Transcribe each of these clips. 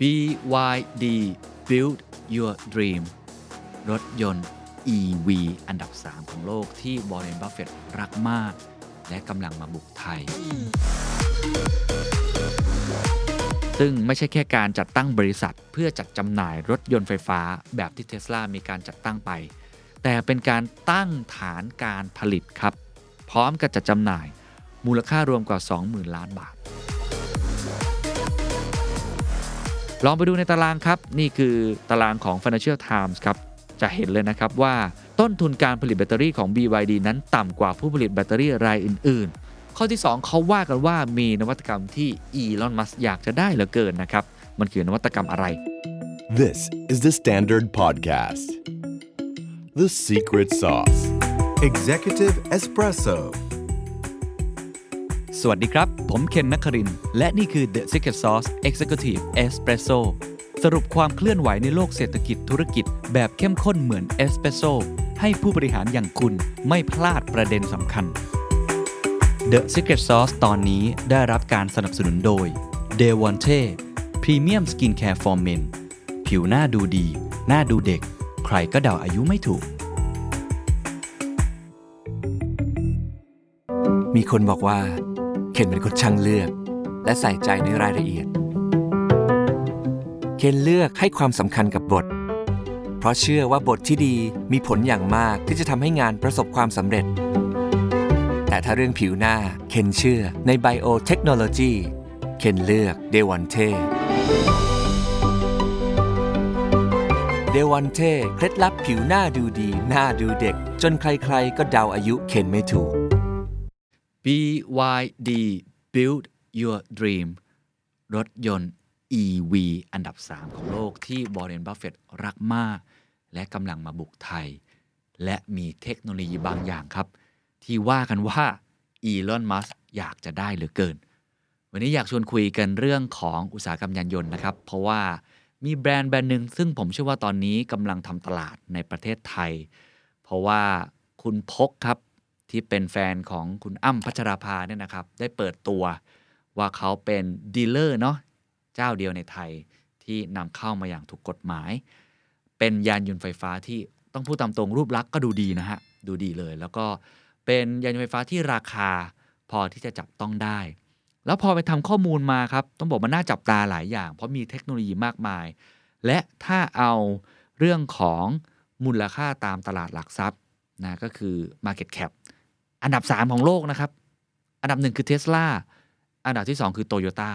BYD Build Your Dream รถยนต์ EV อันดับ 3 ของโลกที่วอร์เรนบัฟเฟตต์รักมาก และกำลังมาบุกไทย ซึ่งไม่ใช่แค่การจัดตั้งบริษัท เพื่อจัดจำหน่ายรถยนต์ไฟฟ้าแบบที่เทสลามีการจัดตั้งไป แต่เป็นการตั้งฐานการผลิตครับ พร้อมกับจัดจำหน่ายมูลค่ารวมกว่า 20,000 ล้านบาท ลองไปดูในตารางครับ นี่คือตารางของ Financial Times ครับ จะเห็นเลยนะครับว่าต้นทุนการผลิตแบตเตอรี่ของ BYD นั้นต่ำกว่าผู้ผลิตแบตเตอรี่รายอื่น ๆ ข้อที่ 2 เขาว่ากันว่ามีนวัตกรรมที่อีลอนมัสอยากจะได้เหลือเกินนะครับ มันคือนวัตกรรมอะไร This is the Standard Podcast. The Secret Sauce. Executive Espresso สวัสดีครับ ผมเคนนักคริน และนี่คือ The Secret Sauce Executive Espresso สรุปความเคลื่อนไหวในโลกเศรษฐกิจธุรกิจแบบเข้มข้นเหมือนเอสเปรสโซให้ผู้บริหารอย่างคุณไม่พลาดประเด็นสำคัญ The Secret Sauce ตอนนี้ได้รับการสนับสนุนโดย d e v o n t e Premium Skincare for Men ผิวหน้าดูดี หน้าดูเด็ก ใครก็เดาอายุไม่ถูก มีคนบอกว่า เคนเป็นคนช่างเลือก และใส่ใจในรายละเอียด เคนเลือกให้ความสำคัญกับบท เพราะเชื่อว่าบทที่ดีมีผลอย่างมากที่จะทำให้งานประสบความสำเร็จ แต่ถ้าเรื่องผิวหน้าเคนเชื่อในไบโอเทคโนโลยีเคนเลือกเดวันเทเดวันเทเคล็ดลับผิวหน้าดูดี หน้าดูเด็ก จนใครๆก็เดาอายุเคนไม่ถูก BYD Build Your Dream รถยนต์ EV อันดับ 3 ของโลกที่วอร์เรนบัฟเฟตต์รักมาก และกำลังมาบุกไทย และมีเทคโนโลยีบางอย่างครับ ที่ว่ากันว่าอีลอนมัสก์อยากจะได้เหลือเกิน วันนี้อยากชวนคุยกันเรื่องของอุตสาหกรรมยานยนต์นะครับ เพราะว่ามีแบรนด์แบรนด์หนึ่งซึ่งผมเชื่อว่าตอนนี้กำลังทำตลาดในประเทศไทย เพราะว่าคุณพกครับ ที่เป็นแฟนของคุณอั้มพัชราภาเนี่ยนะครับ ได้เปิดตัวว่าเขาเป็น dealer เนาะเจ้าเดียวในไทยที่นำเข้ามาอย่างถูกกฎหมาย เป็นยานยนต์ไฟฟ้าที่ต้องพูดตามตรงรูปลักษณ์ก็ดูดีนะฮะ ดูดีเลย แล้วก็เป็นยานยนต์ไฟฟ้าที่ราคาพอที่จะจับต้องได้ แล้วพอไปทำข้อมูลมาครับ ต้องบอกมันน่าจับตาหลายอย่าง เพราะมีเทคโนโลยีมากมาย และถ้าเอาเรื่องของมูลค่าตามตลาดหลักทรัพย์นะก็คือ Market Cap อันดับ 3 ของโลกนะครับ อันดับหนึ่งคือ Tesla อันดับที่ 2 คือ Toyota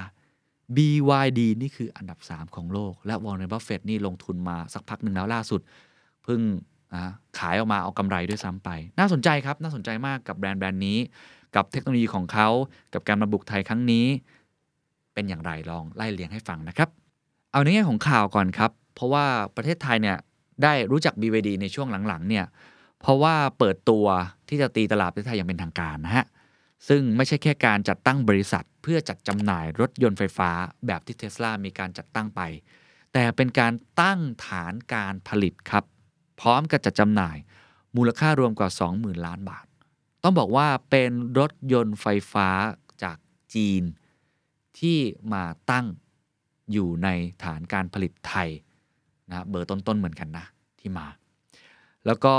BYD นี่คืออันดับ 3 ของโลก และ Warren Buffett นี่ลงทุนมาสักพักหนึ่งแล้วล่าสุด เพิ่งขายออกมาเอากำไรด้วยซ้ำไป น่าสนใจครับ น่าสนใจมากกับแบรนด์แบรนด์นี้ กับเทคโนโลยีของเขา กับการมาบุกไทยครั้งนี้ เป็นอย่างไรลองไล่เลียงให้ฟังนะครับ เอาในแง่ของข่าวก่อนครับ เพราะว่าประเทศไทยเนี่ยได้รู้จัก BYD ในช่วงหลังๆเนี่ย เพราะว่าเปิดตัวที่จะตีตลาดประเทศไทยอย่างเป็นทางการนะฮะ ซึ่งไม่ใช่แค่การจัดตั้งบริษัท เพื่อจัดจำหน่ายรถยนต์ไฟฟ้าแบบที่เทสลามีการจัดตั้งไป แต่เป็นการตั้งฐานการผลิตครับ พร้อมกับจัดจำหน่าย มูลค่ารวมกว่า 20,000 ล้านบาท ต้องบอกว่าเป็นรถยนต์ไฟฟ้าจากจีน ที่มาตั้งอยู่ในฐานการผลิตไทยนะเบอร์ต้นๆเหมือนกันนะที่มา แล้วก็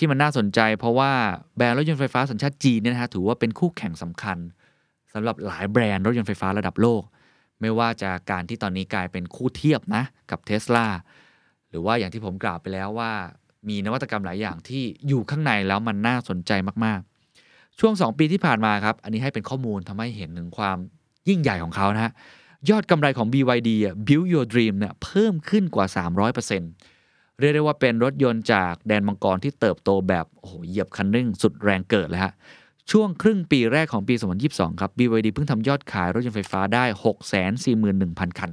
ที่มันน่าสนใจ เพราะว่าแบรนด์รถยนต์ไฟฟ้าสัญชาติจีนเนี่ยนะฮะถือว่าเป็นคู่แข่งสำคัญสำหรับหลายแบรนด์รถยนต์ไฟฟ้าระดับโลก ไม่ว่าจะการที่ตอนนี้กลายเป็นคู่เทียบนะกับเท s l a หรือว่าอย่างที่ผมกล่าวไปแล้วว่า มีนวัตกรรมหลายอย่างที่อยู่ข้างในแล้วมันน่าสนใจมากๆ ช่วง 2 ปีที่ผ่านมาครับ อันนี้ให้เป็นข้อมูลทำให้เห็นถึงความยิ่งใหญ่ของเขานะฮะยอดกำไรของ BYD Build Your Dream เนี่ยเพิ่มขึ้นกว่า 300% เรียกได้ว่าเป็นรถยนต์จากแดนมังกรที่เติบโตแบบโอ้โหเหยียบคันเร่งสุดแรงเกิดเลยฮะช่วงครึ่งปีแรกของปี 2022 ครับ BYD เพิ่งทำยอดขายรถยนต์ไฟฟ้าได้ 641,000 คัน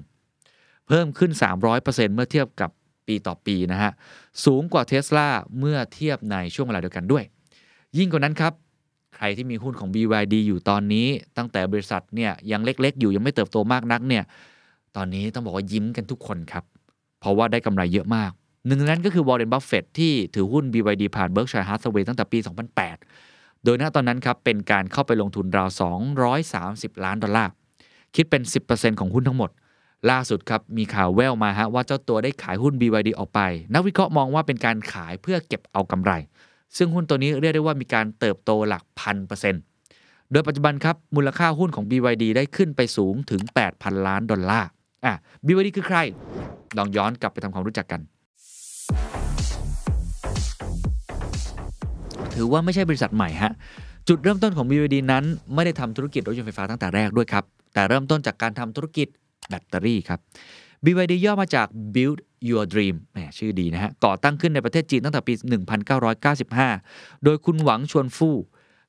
เพิ่มขึ้น 300%เมื่อเทียบกับปีต่อปีนะฮะ สูงกว่าเท s l a เมื่อเทียบในช่วงเวลาเดียวกันด้วย ยิ่งกว่านั้นครับ ใครที่มีหุ้นของ BYD อยู่ตอนนี้ ตั้งแต่บริษัทเนี่ยยังเล็กๆ อยู่ยังไม่เติบโตมากนักเนี่ย ตอนนี้ต้องบอกว่ายิ้มกันทุกคนครับ เพราะว่าได้กำไรเยอะมาก หนึ่งนั้นก็คือวอร์เรนบัฟเฟตต์ที่ถือหุ้น BYD ผ่าน Berkshire Hathaway ตั้งแต่ปี 2008 โดยณตอนนั้นครับเป็นการเข้าไปลงทุนราว 230 ล้านดอลลาร์ คิดเป็น 10%ของหุ้นทั้งหมด ล่าสุดครับมีข่าวแว่วมาฮะว่าเจ้าตัวได้ขายหุ้น BYD ออกไป นักวิเคราะห์มองว่าเป็นการขายเพื่อเก็บเอากำไร ซึ่งหุ้นตัวนี้เรียกได้ว่ามีการเติบโตหลักพันเปอร์เซ็นต์โดยปัจจุบันครับมูลค่าหุ้นของ BYD ได้ขึ้นไปสูงถึง 8,000 ล้านดอลลาร์อะ BYD คือใคร ลองย้อนกลับไปทำความรู้จักกัน ถือว่าไม่ใช่บริษัทใหม่ฮะจุดเริ่มต้นของ BYD นั้น ไม่ได้ทำธุรกิจรถยนต์ไฟฟ้าตั้งแต่แรกด้วยครับ แต่เริ่มต้นจากการทำธุรกิจแบตเตอรี่ครับ BYD ย่อมาจาก Build Your Dream แหมชื่อดีนะฮะ ก่อตั้งขึ้นในประเทศจีนตั้งแต่ปี 1995 โดยคุณหวังชวนฟู่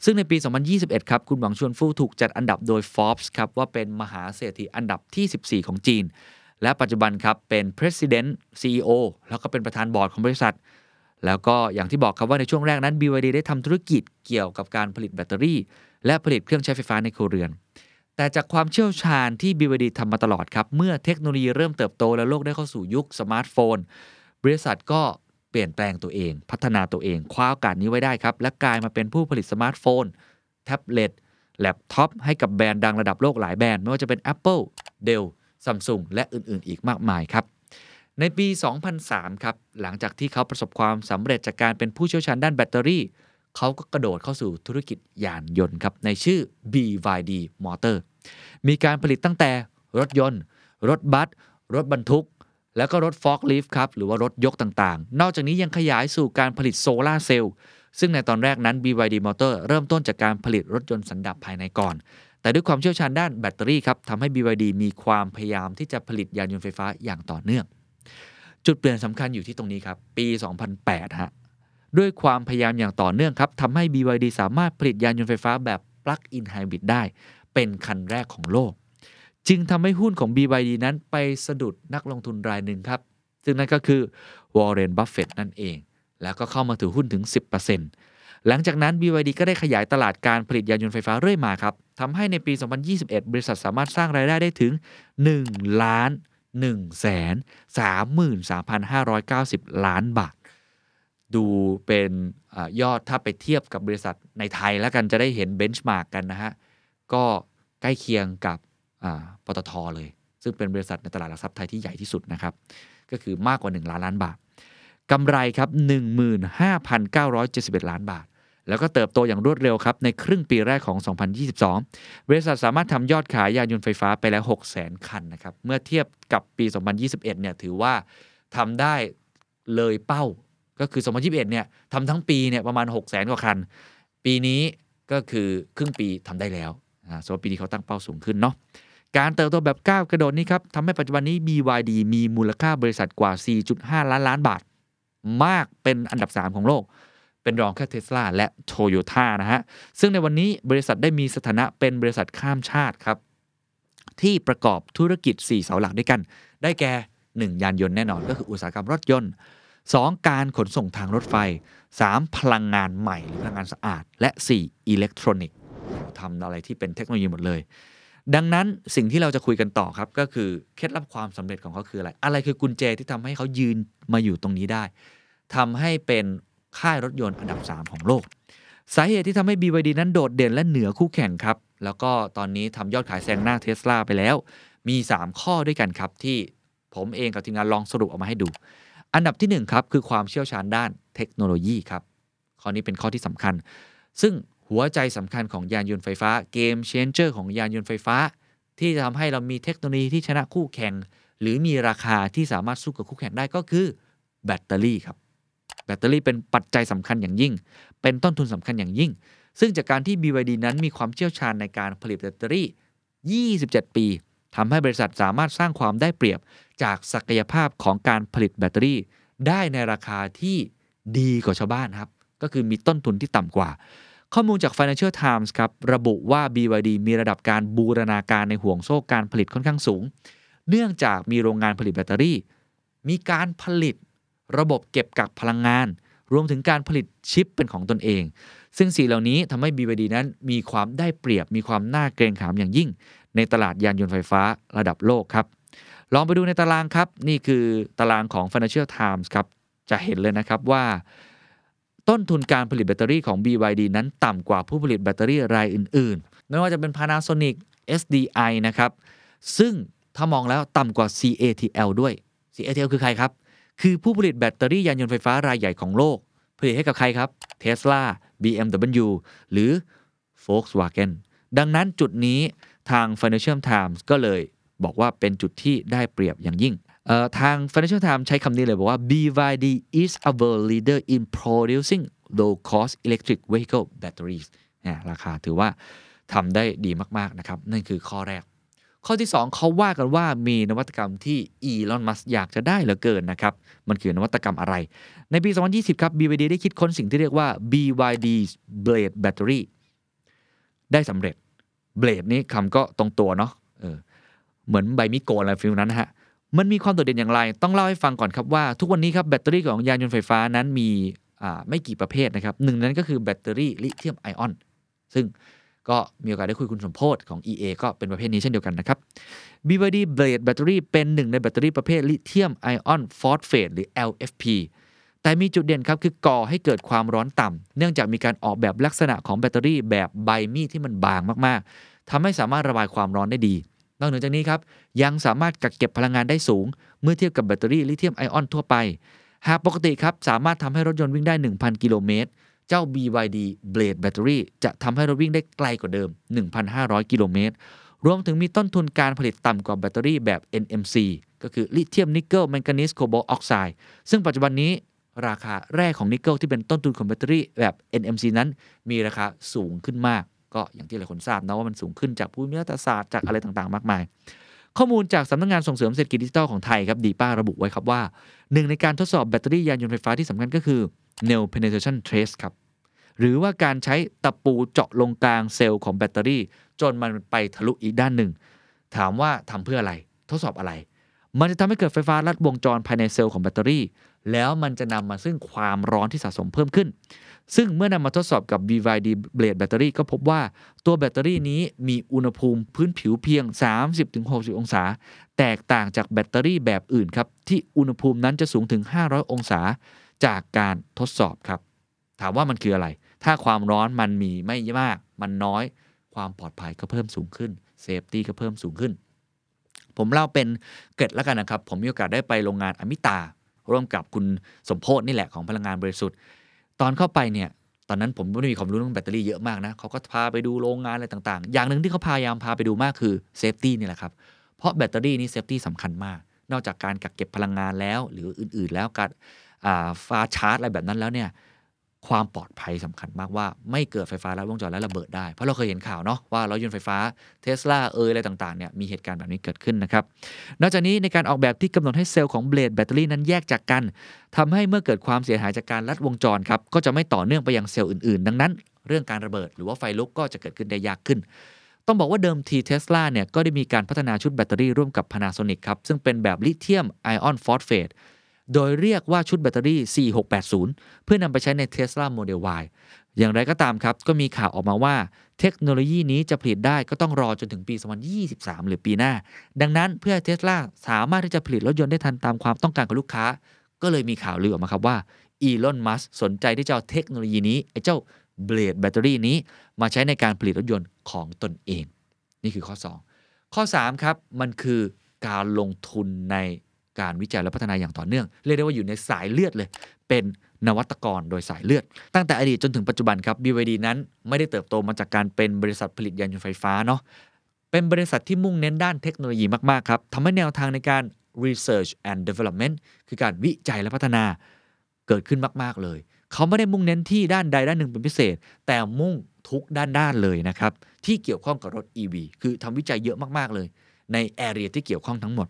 ซึ่งในปี 2021 ครับ คุณหวังชวนฟู่ถูกจัดอันดับโดย Forbes ครับ ว่าเป็นมหาเศรษฐีอันดับที่ 14 ของจีน และปัจจุบันครับ เป็น President CEO แล้วก็เป็นประธานบอร์ดของบริษัท แล้วก็อย่างที่บอกครับว่าในช่วงแรกนั้น BYD ได้ทำธุรกิจเกี่ยวกับการผลิตแบตเตอรี่ และผลิตเครื่องใช้ไฟฟ้าในครัวเรือน แต่จากความเชี่ยวชาญที่ BYD ทำมาตลอดครับ เมื่อเทคโนโลยีเริ่มเติบโตและโลกได้เข้าสู่ยุคสมาร์ทโฟน บริษัทก็เปลี่ยนแปลงตัวเอง พัฒนาตัวเองคว้าโอกาสนี้ไว้ได้ครับ และกลายมาเป็นผู้ผลิตสมาร์ทโฟน แท็บเล็ตแล็ปท็อปให้กับแบรนด์ดังระดับโลกหลายแบรนด์ไม่ว่าจะเป็น Apple, Dell, Samsung และอื่นๆ อีกมากมายครับ ในปี 2003 ครับ หลังจากที่เขาประสบความสำเร็จจากการเป็นผู้เชี่ยวชาญด้านแบตเตอรี่ เขาก็กระโดดเข้าสู่ธุรกิจยานยนต์ครับ ในชื่อ BYD Motor มีการผลิตตั้งแต่รถยนต์ รถบัส รถบรรทุก แล้วก็รถฟอกลิฟครับ หรือว่ารถยกต่างๆ นอกจากนี้ยังขยายสู่การผลิตโซลาร์เซลล์ ซึ่งในตอนแรกนั้น BYD Motor เริ่มต้นจากการผลิตรถยนต์สันดาปภายในก่อนแต่ด้วยความเชี่ยวชาญด้านแบตเตอรี่ครับทำให้ BYD มีความพยายามที่จะผลิตยานยนต์ไฟฟ้าอย่างต่อเนื่อง จุดเปลี่ยนสำคัญอยู่ที่ตรงนี้ครับ ปี 2008 ฮะ ด้วยความพยายามอย่างต่อเนื่องครับทำให้ BYD สามารถผลิตยานยนต์ไฟฟ้าแบบ Plug-in Hybrid ได้ เป็นคันแรกของโลก จึงทำให้หุ้นของ BYD นั้นไปสะดุดนักลงทุนรายหนึ่งครับ ซึ่งนั่นก็คือวอร์เรน บัฟเฟตต์นั่นเอง แล้วก็เข้ามาถือหุ้นถึง 10%หลังจากนั้น BYD ก็ได้ขยายตลาดการผลิตยานยนต์ไฟฟ้าเรื่อยมาครับทำให้ในปี 2021 บริษัทสามารถสร้างรายได้ได้ถึง 1 ล้าน 1แสน33,590 ล้านบาท ดูเป็นอยอดถ้าไปเทียบกับบริษัทในไทยแล้วกันจะได้เห็นเบนช์มาร์กกันนะฮะ ก็ใกล้เคียงกับปตทเลย ซึ่งเป็นบริษัทในตลาดหลักทรัพย์ไทยที่ใหญ่ที่สุดนะครับ ก็คือมากกว่า 1 ล้านล้านบาทกำไรครับ 15,971 ล้านบาท แล้วก็เติบโตอย่างรวดเร็วครับ ในครึ่งปีแรกของ 2022 บริษัทสามารถทำยอดขายยานยนต์ไฟฟ้าไปแล้ว 6 0 0 0 0 คันนะครับ เมื่อเทียบกับปี 2021 เนี่ยถือว่าทำได้เลยเป้า ก็คือ 2021 เนี่ยทำทั้งปีเนี่ยประมาณ 6 0 0 0 0 กว่าคัน ปีนี้ก็คือครึ่งปีทำได้แล้วอ่าสำหรับปีนี้เขาตั้งเป้าสูงขึ้นเนาะการเติบโตแบบก้าวกระโดดนี้ครับทำให้ปัจจุบันนี้ BYD มีมูลค่าบริษัทกว่า 4.5 ล้านล้านบาท มากเป็นอันดับ 3 ของโลก เป็นรองแค่เทสลาและโตโยต้านะฮะ ซึ่งในวันนี้บริษัทได้มีสถานะเป็นบริษัทข้ามชาติครับ ที่ประกอบธุรกิจ 4 เสาหลักด้วยกัน ได้แก่ 1 ยานยนต์แน่นอนก็คืออุตสาหกรรมรถยนต์ 2. การขนส่งทางรถไฟ 3. พลังงานใหม่หรือพลังงานสะอาด และ 4. อิเล็กทรอนิกส์ทำอะไรที่เป็นเทคโนโลยีหมดเลย ดังนั้นสิ่งที่เราจะคุยกันต่อครับก็คือเคล็ดลับความสำเร็จของเขาคืออะไร อะไรคือกุญแจที่ทำให้เขายืนมาอยู่ตรงนี้ได้ทำให้เป็น ค่ายรถยนต์อันดับ 3 ของโลก สาเหตุที่ทำให้ BYD นั้นโดดเด่นและเหนือคู่แข่งครับ แล้วก็ตอนนี้ทำยอดขายแซงหน้าเทสลาไปแล้ว มี 3 ข้อด้วยกันครับที่ผมเองกับทีมงานลองสรุปออกมาให้ดู อันดับที่1ครับคือความเชี่ยวชาญด้านเทคโนโลยีครับข้อนี้เป็นข้อที่สำคัญ ซึ่งหัวใจสำคัญของยานยนต์ไฟฟ้า game changer ของยานยนต์ไฟฟ้า ที่จะทำให้เรามีเทคโนโลยีที่ชนะคู่แข่ง หรือมีราคาที่สามารถสู้กับคู่แข่งได้ก็คือแบตเตอรี่ครับ แบตเตอรี่เป็นปัจจัยสำคัญอย่างยิ่ง เป็นต้นทุนสำคัญอย่างยิ่ง ซึ่งจากการที่ BYD นั้นมีความเชี่ยวชาญในการผลิตแบตเตอรี่ 27 ปีทำให้บริษัทสามารถสร้างความได้เปรียบจากศักยภาพของการผลิตแบตเตอรี่ ได้ในราคาที่ดีกว่าชาวบ้านครับ ก็คือมีต้นทุนที่ต่ำกว่า ข้อมูลจาก Financial Times ครับระบุว่า BYD มีระดับการบูรณาการในห่วงโซ่การผลิตค่อนข้างสูง เนื่องจากมีโรงงานผลิตแบตเตอรี่ มีการผลิต ระบบเก็บกักพลังงาน รวมถึงการผลิตชิปเป็นของตนเอง ซึ่งสิ่เหล่านี้ทำให้ BYD นั้นมีความได้เปรียบมีความน่าเกรงขามอย่างยิ่ง ในตลาดยานยนต์ไฟฟ้าระดับโลกครับ ลองไปดูในตารางครับ นี่คือตารางของ Financial Times ครับ จะเห็นเลยนะครับว่า ต้นทุนการผลิตแบตเตอรี่ของ BYD นั้นต่ำกว่าผู้ผลิตแบตเตอรี่รายอื่นๆ ไม่ว่าจะเป็น Panasonic SDI นะครับ ซึ่งถ้ามองแล้วต่ำกว่า CATL ด้วย CATL คือใครครับ คือผู้ผลิตแบตเตอรี่ยานยนต์ไฟฟ้ารายใหญ่ของโลก ผลิตให้กับใครครับ Tesla BMW หรือ Volkswagen ดังนั้นจุดนี้ทาง Financial Times ก็เลยบอกว่าเป็นจุดที่ได้เปรียบอย่างยิ่งทาง Financial Times ใช้คำนี้เลยบอกว่า BYD is a world leader in producing low cost electric vehicle batteries เนี่ยราคาถือว่าทำได้ดีมาก ๆ นะครับ นั่นคือข้อแรก ข้อที่ 2เขาว่ากันว่ามีนวัตกรรมที่อีลอนมัสอยากจะได้เหลือเกินนะครับ มันคือนวัตกรรมอะไร ในปี 2020 ครับ BYD ได้คิดค้นสิ่งที่เรียกว่า BYD Blade Battery ได้สำเร็จ Blade นี่คำก็ตรงตัวเนาะเออเหมือนใบมีดโกนอะไร feel นั้นฮะมันมีความโดดเด่นอย่างไร ต้องเล่าให้ฟังก่อนครับว่า ทุกวันนี้ครับแบตเตอรี่ของยานยนต์ไฟฟ้านั้นมีไม่กี่ประเภทนะครับหนึ่งนั้นก็คือแบตเตอรี่ลิเธียมไอออนซึ่ง ก็มีโอกาสได้คุยคุณสมโภชน์ของ EA ก็เป็นประเภทนี้เช่นเดียวกันนะครับ BYD Blade Battery เป็นหนึ่งในแบตเตอรี่ประเภทลิเธียมไอออนฟอสเฟตหรือ LFP แต่มีจุดเด่นครับคือก่อให้เกิดความร้อนต่ำ เนื่องจากมีการออกแบบลักษณะของแบตเตอรี่แบบใบมีดที่มันบางมากๆทำให้สามารถระบายความร้อนได้ดี นอกเหนือจากนี้ครับยังสามารถกักเก็บพลังงานได้สูง เมื่อเทียบกับแบตเตอรี่ลิเธียมไอออนทั่วไป หากปกติครับสามารถทำให้รถยนต์วิ่งได้ 1,000 กิโลเมตร เจ้า BYD Blade Battery จะทำให้รถวิ่งได้ไกลกว่าเดิม 1,500 กิโลเมตร รวมถึงมีต้นทุนการผลิตต่ำกว่าแบตเตอรี่แบบ NMC ก็คือลิเธียมนิกเกิลแมงกานีสโคบอลต์ออกไซด์ซึ่งปัจจุบันนี้ราคาแร่ของนิกเกิลที่เป็นต้นทุนของแบตเตอรี่แบบ NMC นั้นมีราคาสูงขึ้นมาก ก็อย่างที่หลายคนทราบนะว่ามันสูงขึ้นจากภูมิรัฐศาสตร์จากอะไรต่างๆ มากมาย ข้อมูลจากสำนักงานส่งเสริมเศรษฐกิจดิจิทัลของไทยครับดีป้าระบุไว้ครับว่าหนึ่งในการทดสอบแบตเตอรี่ยานยนต์ไฟฟ้าที่สำคัญก็คือ nail penetration test ครับ หรือว่าการใช้ตะปูเจาะลงกลางเซลล์ของแบตเตอรี่ จนมันไปทะลุอีกด้านหนึ่ง ถามว่าทำเพื่ออะไร ทดสอบอะไร มันจะทำให้เกิดไฟฟ้าลัดวงจรภายในเซลล์ของแบตเตอรี่ แล้วมันจะนำมาซึ่งความร้อนที่สะสมเพิ่มขึ้น ซึ่งเมื่อนำมาทดสอบกับ BYD Blade Battery ก็พบว่าตัวแบตเตอรี่นี้มีอุณหภูมิพื้นผิวเพียง 30-60 องศา แตกต่างจากแบตเตอรี่แบบอื่นครับที่อุณหภูมินั้นจะสูงถึง 500 องศา จากการทดสอบครับ ถามว่ามันคืออะไร ถ้าความร้อนมันมีไม่มาก มันน้อย ความปลอดภัยก็เพิ่มสูงขึ้น safety ก็เพิ่มสูงขึ้น ผมเล่าเป็นเกร็ดแล้วกันนะครับ ผมมีโอกาสได้ไปโรงงาน Amita ร่วมกับคุณสมโภชน์นี่แหละของพลังงานบริสุทธิ์ ตอนเข้าไปเนี่ยตอนนั้นผมไม่ได้มีความรู้เรื่องแบตเตอรี่เยอะมากนะเขาก็พาไปดูโรงงานอะไรต่างๆ อย่างหนึ่งที่เขาพยายามพาไปดูมากคือ safety นี่แหละครับ เพราะแบตเตอรี่นี่ safety สำคัญมาก นอกจากการกักเก็บพลังงานแล้ว หรืออื่นๆ แล้วการ fast charge อะไรแบบนั้นแล้วเนี่ยความปลอดภัยสำคัญมากว่าไม่เกิดไฟฟ้าลัดวงจรและระเบิดได้ เพราะเราเคยเห็นข่าวเนาะว่ารถยนต์ไฟฟ้าเทสลาเอยอะไรต่างๆเนี่ยมีเหตุการณ์แบบนี้เกิดขึ้นนะครับ นอกจากนี้ในการออกแบบที่กำหนดให้เซลล์ของ Blade Battery นั้นแยกจากกันทำให้เมื่อเกิดความเสียหายจากการลัดวงจรครับก็จะไม่ต่อเนื่องไปยังเซลล์อื่นๆ ดังนั้น เรื่องการระเบิดหรือว่าไฟลุกก็จะเกิดขึ้นได้ยากขึ้น ต้องบอกว่าเดิมทีเทสลาเนี่ยก็ได้มีการพัฒนาชุดแบตเตอรี่ร่วมกับ Panasonic ครับซึ่งเป็นแบบลิเธียมไอออนฟอสเฟต โดยเรียกว่าชุดแบตเตอรี่ 4680 เพื่อนำไปใช้ใน Tesla Model Y อย่างไรก็ตามครับ ก็มีข่าวออกมาว่าเทคโนโลยีนี้จะผลิตได้ก็ต้องรอจนถึงปี 2023 หรือปีหน้า ดังนั้นเพื่อให้ Tesla สามารถที่จะผลิตรถยนต์ได้ทันตามความต้องการของลูกค้า ก็เลยมีข่าวลือออกมาครับว่าอีลอนมัสก์สนใจที่จะเอาเทคโนโลยีนี้ไอ้เจ้าเบลดแบตเตอรี่นี้ มาใช้ในการผลิตรถยนต์ของตนเอง นี่คือข้อ 2 ข้อ 3 ครับ มันคือการลงทุนใน การวิจัยและพัฒนาอย่างต่อเนื่อง เรียกได้ว่าอยู่ในสายเลือดเลย เป็นนวัตกรโดยสายเลือด ตั้งแต่อดีตจนถึงปัจจุบันครับ BYD นั้นไม่ได้เติบโตมาจากการเป็นบริษัทผลิตยานยนต์ไฟฟ้าเนาะเป็นบริษัทที่มุ่งเน้นด้านเทคโนโลยีมากๆครับทำให้แนวทางในการ research and development คือการวิจัยและพัฒนาเกิดขึ้นมาก ๆ เลย เขาไม่ได้มุ่งเน้นที่ด้านใดด้านหนึ่งเป็นพิเศษ แต่มุ่งทุกด้านด้านเลยนะครับ ที่เกี่ยวข้องกับรถ EV คือทำวิจัยเยอะมาก ๆ เลย ในแอเรียที่เกี่ยวข้องทั้งหมด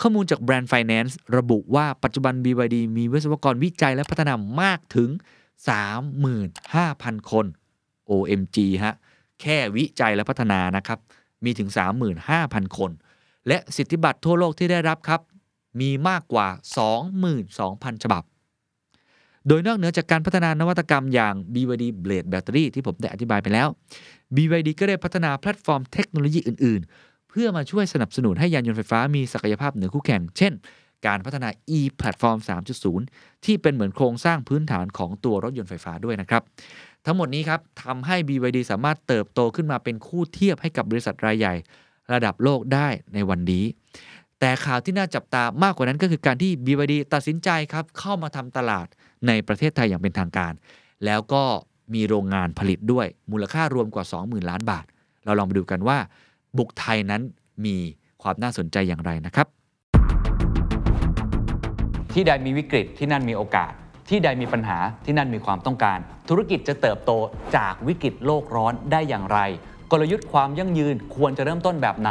ข้อมูลจาก Brand Finance ระบุว่าปัจจุบัน BYD มีวิศวกรวิจัยและพัฒนามากถึง 35,000 คน OMG ฮะ แค่วิจัยและพัฒนานะครับ มีถึง 35,000 คน และสิทธิบัตรทั่วโลกที่ได้รับครับ มีมากกว่า 22,000 ฉบับ โดยนอกเหนือจากการพัฒนานวัตกรรมอย่าง BYD Blade Battery ที่ผมได้อธิบายไปแล้ว BYD ก็ได้พัฒนาแพลตฟอร์มเทคโนโลยีอื่น ๆ เพื่อมาช่วยสนับสนุนให้ยานยนต์ไฟฟ้ามีศักยภาพเหนือคู่แข่ง เช่น การพัฒนา e-platform 3.0 ที่เป็นเหมือนโครงสร้างพื้นฐานของตัวรถยนต์ไฟฟ้าด้วยนะครับ ทั้งหมดนี้ครับทำให้ BYD สามารถเติบโตขึ้นมาเป็นคู่เทียบให้กับบริษัทรายใหญ่ ระดับโลกได้ในวันนี้ แต่ข่าวที่น่าจับตามากกว่านั้นก็คือการที่ BYD ตัดสินใจครับเข้ามาทำตลาดในประเทศไทยอย่างเป็นทางการ แล้วก็มีโรงงานผลิตด้วยมูลค่ารวมกว่า 20,000 ล้านบาท เราลองมาดูกันว่า บุกไทยนั้นมีความน่าสนใจอย่างไรนะครับ ที่ใดมีวิกฤตที่นั่นมีโอกาส ที่ใดมีปัญหาที่นั่นมีความต้องการ ธุรกิจจะเติบโตจากวิกฤตโลกร้อนได้อย่างไร กลยุทธ์ความยั่งยืนควรจะเริ่มต้นแบบไหน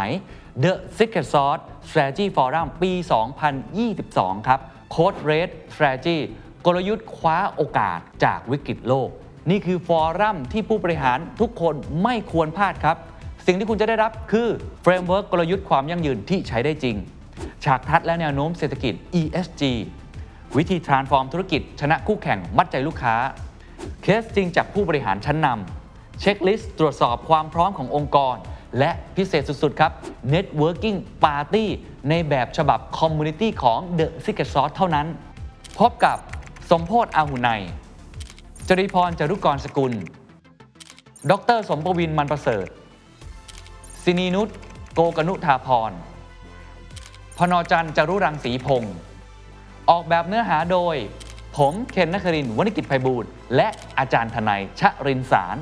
The Secret Sauce Strategy Forum ปี 2022 ครับ Code Red Strategy กลยุทธ์คว้าโอกาสจากวิกฤตโลก นี่คือ forum ที่ผู้บริหารทุกคนไม่ควรพลาดครับ สิ่งที่คุณจะได้รับคือ framework กลยุทธ์ความยั่งยืนที่ใช้ได้จริง ฉากทัศน์และแนวโน้มเศรษฐกิจ ESG วิธี transform ธุรกิจ ชนะคู่แข่งมัดใจลูกค้า เคสจริงจากผู้บริหารชั้นนำเช็คลิสต์ตรวจสอบความพร้อมขององค์กร และพิเศษสุด ๆ ครับ Networking Party ในแบบฉบับ Community ของ The Secret Sauce เท่านั้น พบกับสมโพศอาหุไนจริพรจรุกรสกุล ดร สมปวินมันประเสริฐ สินีนุชโกกนุธาพร พนจันทร์จรุรังสีพงศ์ออกแบบเนื้อหาโดย ผมเคนนักครินทร์วณิกิจไพบูลย์และอาจารย์ทนายชะรินสาร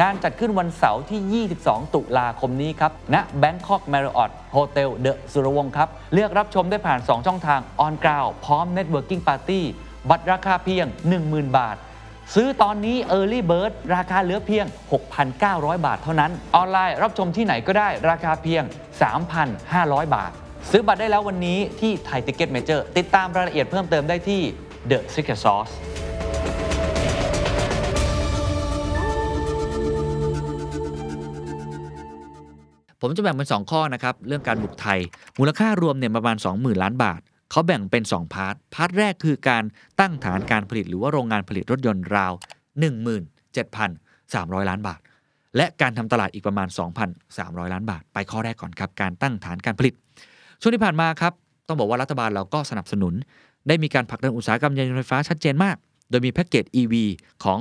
งานจัดขึ้นวันเสาร์ที่ 22 ตุลาคมนี้ครับณ Bangkok Marriott Hotel The สุรวงศ์ครับ เลือกรับชมได้ผ่าน 2 ช่องทาง On Ground พร้อม Networking Party บัตรราคาเพียง 10,000 บาท ซื้อตอนนี้ Early Bird ราคาเหลือเพียง 6,900 บาทเท่านั้น ออนไลน์รับชมที่ไหนก็ได้ราคาเพียง 3,500 บาท ซื้อบัตรได้แล้ววันนี้ที่ ThaiTicketMajor ติดตามรายละเอียดเพิ่มเติมได้ที่ The Secret Sauce ผมจะแบ่งเป็น 2 ข้อนะครับ เรื่องการบุกไทย มูลค่ารวมเนี่ยประมาณ 20,000 ล้านบาท เขาแบ่งเป็น 2 part part แรกคือการตั้งฐานการผลิตหรือว่าโรงงานผลิตรถยนต์ราว 17,300 ล้านบาท และการทำตลาดอีกประมาณ 2,300 ล้านบาท ไปข้อแรกก่อนครับ การตั้งฐานการผลิต ช่วงที่ผ่านมาครับ ต้องบอกว่ารัฐบาลเราก็สนับสนุน ได้มีการผลักดันอุตสาหกรรมยานยนต์ไฟฟ้าชัดเจนมาก โดยมีแพ็กเกจ EV ของ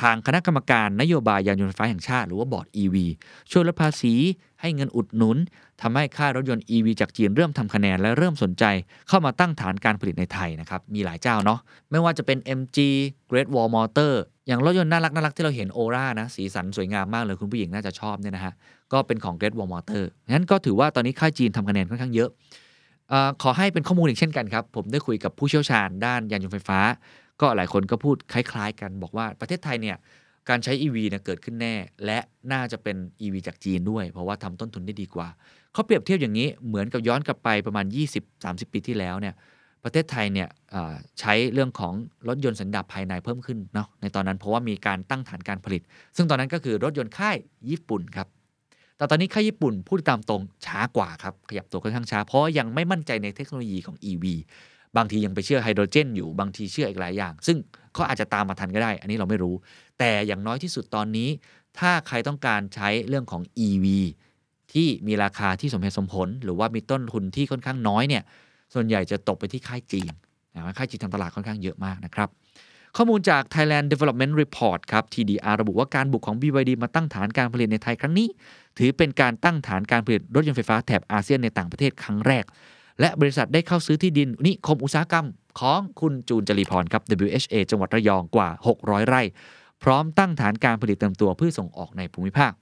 ทางคณะกรรมการนโยบายยานยนต์ไฟฟ้าแห่งชาติหรือว่าบอร์ด EV ช่วยลดภาษี ให้เงินอุดหนุนทำให้ค่ายรถยนต์ EV จากจีนเริ่มทำคะแนนและเริ่มสนใจ เข้ามาตั้งฐานการผลิตในไทยนะครับมีหลายเจ้าเนาะไม่ว่าจะเป็น MG Great Wall Motor อย่างรถยนต์น่ารักน่ารักที่เราเห็นโอรานะสีสันสวยงามมากเลยคุณผู้หญิงน่าจะชอบเนี่ยนะฮะก็เป็นของ Great Wall Motor งั้นก็ถือว่าตอนนี้ค่ายจีนทำคะแนนค่อนข้างเยอะออขอให้เป็นข้อมูลอีกเช่นกันครับ ผมได้คุยกับผู้เชี่ยวชาญด้านยานยนต์ไฟฟ้า ก็หลายคนก็พูดคล้ายๆ กันบอกว่าประเทศไทยเนี่ยการใช้ EV เนี่ยเกิดขึ้นแน่ และน่าจะเป็น EV จากจีนด้วย เพราะว่าทำต้นทุนได้ดีกว่า เขาเปรียบเทียบอย่างนี้เหมือนกับย้อนกลับไปประมาณ 20-30 ปีที่แล้วเนี่ยประเทศไทยเนี่ยใช้เรื่องของรถยนต์สันดาปภายในเพิ่มขึ้นเนาะในตอนนั้นเพราะว่ามีการตั้งฐานการผลิต ซึ่งตอนนั้นก็คือรถยนต์ค่ายญี่ปุ่นครับแต่ตอนนี้ค่ายญี่ปุ่นพูดตามตรงช้ากว่าครับขยับตัวค่อนข้างช้า เพราะยังไม่มั่นใจในเทคโนโลยีของ EV บางทียังไปเชื่อไฮโดรเจนอยู่บางทีเชื่ออีกหลายอย่าง ซึ่งเขาอาจจะตามมาทันก็ได้ อันนี้เราไม่รู้ แต่อย่างน้อยที่สุดตอนนี้ ถ้าใครต้องการใช้เรื่องของ EV ที่มีราคาที่สมเหตุสมผล หรือว่ามีต้นทุนที่ค่อนข้างน้อยเนี่ยส่วนใหญ่จะตกไปที่ค่ายจีนนะค่ายจีนทำตลาดค่อนข้างเยอะมากนะครับข้อมูลจาก Thailand Development Report ครับ TDR ระบุว่าการบุกของ BYD มาตั้งฐานการผลิตในไทยครั้งนี้ ถือเป็นการตั้งฐานการผลิตรถยนต์ไฟฟ้าแถบอาเซียนในต่างประเทศครั้งแรก และบริษัทได้เข้าซื้อที่ดินนิคมอุตสาหกรรม ของคุณจูนจรีพรครับ WHA จังหวัดระยองกว่า 600 ไร่ พร้อมตั้งฐานการผลิตเต็มตัวเพื่อส่งออกในภูมิภาค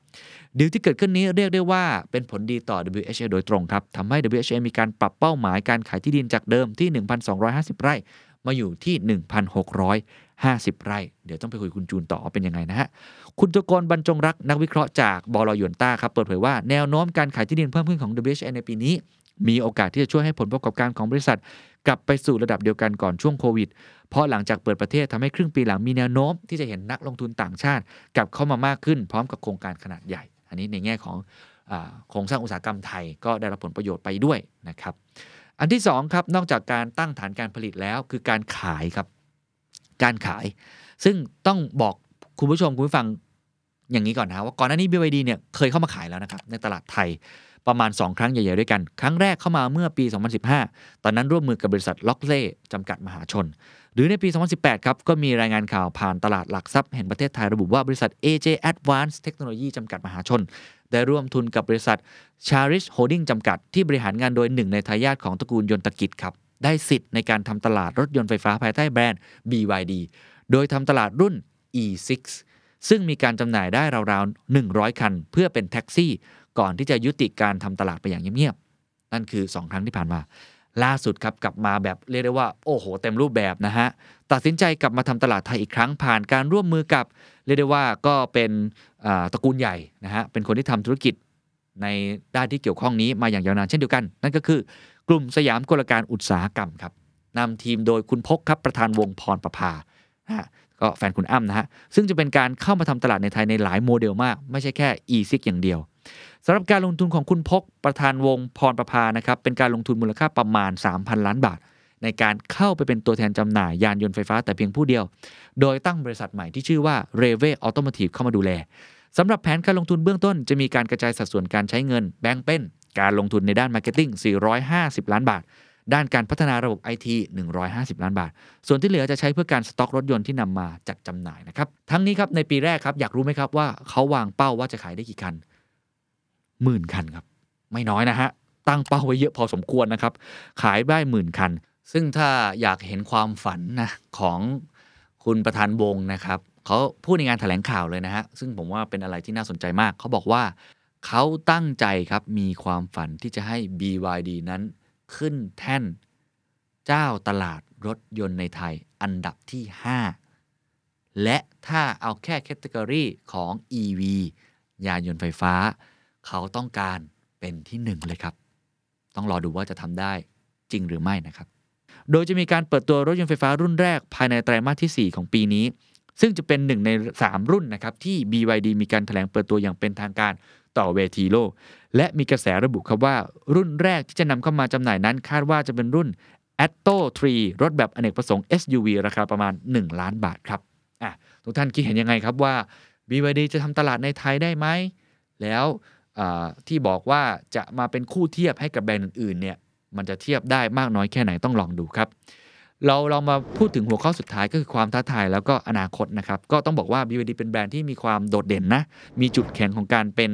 ดีลที่เกิดขึ้นนี้เรียกได้ว่าเป็นผลดีต่อ WHA โดยตรงครับทำให้ WHA มีการปรับเป้าหมายการขายที่ดินจากเดิมที่ 1,250 ไร่ มาอยู่ที่ 1,650 ไร่ เดี๋ยวต้องไปคุยคุณจูนต่อเป็นยังไงนะฮะ คุณตุกรบรรจงรักนักวิเคราะห์จากบลยวนต้าครับ เปิดเผยว่าแนวโน้มการขายที่ดินเพิ่มขึ้นของ WHA ในปีนี้ มีโอกาสที่จะช่วยให้ผลประกอบการของบริษัท กลับไปสู่ระดับเดียวกันก่อนช่วงโควิด เพราะหลังจากเปิดประเทศทำให้ครึ่งปีหลังมีแนวโน้ม ที่จะเห็นนักลงทุนต่างชาติ กลับเข้ามามากขึ้น พร้อมกับโครงการขนาดใหญ่ อันนี้ในแง่ของโครงสร้างอุตสาหกรรมไทยก็ได้รับผลประโยชน์ไปด้วยนะครับ อันที่สองครับ นอกจากการตั้งฐานการผลิตแล้วคือการขายครับ การขาย ซึ่งต้องบอกคุณผู้ชมคุณผู้ฟังอย่างนี้ก่อนนะว่าก่อนหน้านี้ BYD เนี่ยเคยเข้ามาขายแล้วนะครับในตลาดไทยประมาณ 2 ครั้งใหญ่ๆด้วยกัน ครั้งแรกเข้ามาเมื่อปี 2015 ตอนนั้นร่วมมือกับบริษัทล็อกเล่จำกัดมหาชน หรือในปี 2018 ครับ ก็มีรายงานข่าวผ่านตลาดหลักทรัพย์แห่งประเทศไทยระบุว่าบริษัท AJ Advanced Technology จำกัดมหาชน ได้ร่วมทุนกับบริษัท Charish Holding จำกัดที่บริหารงานโดยหนึ่งในทายาทของตระกูลยนตกิจครับได้สิทธิ์ในการทำตลาดรถยนต์ไฟฟ้าภายใต้แบรนด์ BYD โดยทำตลาดรุ่น E6 ซึ่งมีการจำหน่ายได้ราวๆ 100 คัน เพื่อเป็นแท็กซี่ ก่อนที่จะยุติการทำตลาดไปอย่างเงียบๆ นั่นคือ 2 ครั้งที่ผ่านมา ล่าสุดครับกลับมาแบบเรียกได้ว่า โอ้โห เต็มรูปแบบนะฮะ ตัดสินใจกลับมาทำตลาดไทยอีกครั้งผ่านการร่วมมือกับ เรียกได้ว่าก็เป็นตระกูลใหญ่นะฮะ เป็นคนที่ทำธุรกิจในด้านที่เกี่ยวข้องนี้มาอย่างยาวนานเช่นเดียวกัน นั่นก็คือกลุ่มสยามกลการอุตสาหกรรมครับนำทีมโดยคุณพกครับประธานวงพรประภานะ ก็แฟนคุณอ้ำนะฮะซึ่งจะเป็นการเข้ามาทำตลาดในไทยในหลายโมเดลมาก ไม่ใช่แค่ e-6 อย่างเดียวสำหรับการลงทุนของคุณประธานวงศ์ พรประภานะครับเป็นการลงทุนมูลค่าประมาณ 3,000 ล้านบาท ในการเข้าไปเป็นตัวแทนจำหน่ายยานยนต์ไฟฟ้าแต่เพียงผู้เดียว โดยตั้งบริษัทใหม่ที่ชื่อว่า r e v e Automotive เข้ามาดูแลสำหรับแผนการลงทุนเบื้องต้น จะมีการกระจายสัดส่วนการใช้เงินแบ่งเป็น การลงทุนในด้าน marketing 450 ล้านบาท ด้านการพัฒนาระบบ IT 150 ล้านบาท ส่วนที่เหลือจะใช้เพื่อการสต็อกรถยนต์ที่นำมาจัดจำหน่ายนะครับ ทั้งนี้ครับในปีแรกครับอยากรู้ไหมครับว่าเขาวางเป้าว่าจะขายได้กี่คันหมื่นคันครับ ไม่น้อยนะฮะ ตั้งเป้าไว้เยอะพอสมควรนะครับ ขายได้หมื่นคัน ซึ่งถ้าอยากเห็นความฝันนะของคุณประธานวงนะครับเขาพูดในงานแถลงข่าวเลยนะฮะ ซึ่งผมว่าเป็นอะไรที่น่าสนใจมาก เขาบอกว่าเขาตั้งใจครับมีความฝันที่จะให้ BYD นั้น ขึ้นแท่น เจ้าตลาดรถยนต์ในไทยอันดับที่ 5 และถ้าเอาแค่แคตตากรีของ EV ยานยนต์ไฟฟ้า เขาต้องการเป็นที่หนึ่งเลยครับ ต้องรอดูว่าจะทำได้จริงหรือไม่นะครับ โดยจะมีการเปิดตัวรถยนต์ไฟฟ้ารุ่นแรกภายในไตรมาสที่ 4 ของปีนี้ ซึ่งจะเป็นหนึ่งใน 3 รุ่นนะครับที่ BYD มีการแถลงเปิดตัวอย่างเป็นทางการต่อเวทีโลก และมีกระแสระบุครับว่า รุ่นแรกที่จะนำเข้ามาจำหน่ายนั้น คาดว่าจะเป็นรุ่น a t t o 3 รถแบบอเนกประสงค์ SUV ราคาประมาณ 1 ล้านบาทครับอะทุกท่านคิดเห็นยังไงครับว่า BYD จะทำตลาดในไทยได้ไหม แล้วที่บอกว่าจะมาเป็นคู่เทียบให้กับแบรนด์อื่นๆเนี่ยมันจะเทียบได้มากน้อยแค่ไหนต้องลองดูครับ เราเรามาพูดถึงหัวข้อสุดท้ายก็คือความท้าทายแล้วก็อนาคตนะครับก็ต้องบอกว่า BYD เป็นแบรนด์ที่มีความโดดเด่นนะมีจุดแข็งของการเป็น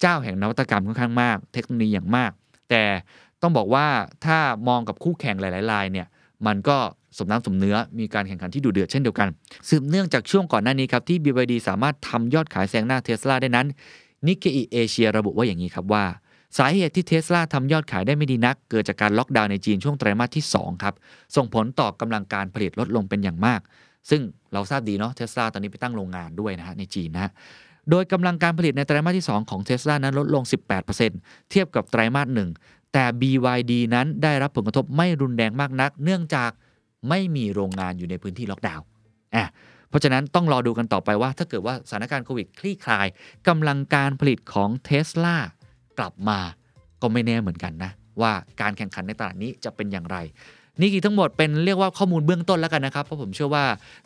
เจ้าแห่งนวัตกรรมค่อนข้างมาก เทคโนโลยีอย่างมาก แต่ต้องบอกว่าถ้ามองกับคู่แข่งหลายๆรายเนี่ยมันก็สมน้ำสมเนื้อมีการแข่งขันที่ดุเดือดเช่นเดียวกัน สืบเนื่องจากช่วงก่อนหน้านี้ครับที่ BYD สามารถทำยอดขายแซงหน้าเทสลาได้นั้นนิกเกอิเอเชียระบุว่าอย่างนี้ครับว่า สาเหตุที่เทสลาทำยอดขายได้ไม่ดีนัก เกิดจากการล็อกดาวน์ในจีนช่วงไตรมาสที่ 2 ครับ ส่งผลต่อกำลังการผลิตลดลงเป็นอย่างมาก ซึ่งเราทราบดีเนาะเทสลาตอนนี้ไปตั้งโรงงานด้วยนะฮะในจีนนะฮะโดยกำลังการผลิตในไตรมาสที่ 2 ของเทสลานั้นลดลง 18%เทียบกับไตรมาสหนึ่งแต่ BYD นั้นได้รับผลกระทบไม่รุนแรงมากนัก เนื่องจากไม่มีโรงงานอยู่ในพื้นที่ล็อกดาวน์อะเพราะฉะนั้นต้องรอดูกันต่อไปว่า ถ้าเกิดว่าสถานการณ์โควิดคลี่คลายกำลังการผลิตของเทสลา กลับมาก็ไม่แน่เหมือนกันนะ ว่าการแข่งขันในตลาดนี้จะเป็นอย่างไรนี่คือทั้งหมดเป็นเรียกว่าข้อมูลเบื้องต้นแล้วกันนะครับ เพราะผมเชื่อว่า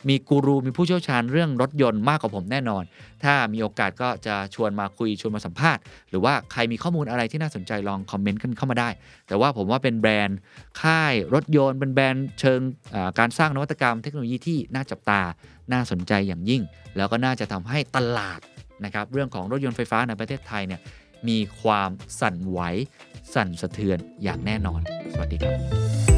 มีกูรูมีผู้เชี่ยวชาญเรื่องรถยนต์มากกว่าผมแน่นอน ถ้ามีโอกาสก็จะชวนมาคุยชวนมาสัมภาษณ์ หรือว่าใครมีข้อมูลอะไรที่น่าสนใจลองคอมเมนต์กันเข้ามาได้ แต่ว่าผมว่าเป็นแบรนด์ค่ายรถยนต์เป็นแบรนด์เชิงการสร้างนวัตกรรมเทคโนโลยีที่น่าจับตาน่าสนใจอย่างยิ่ง แล้วก็น่าจะทำให้ตลาดนะครับเรื่องของรถยนต์ไฟฟ้าในประเทศไทยเนี่ย มีความสั่นไหว สั่นสะเทือนอย่างแน่นอน สวัสดีครับ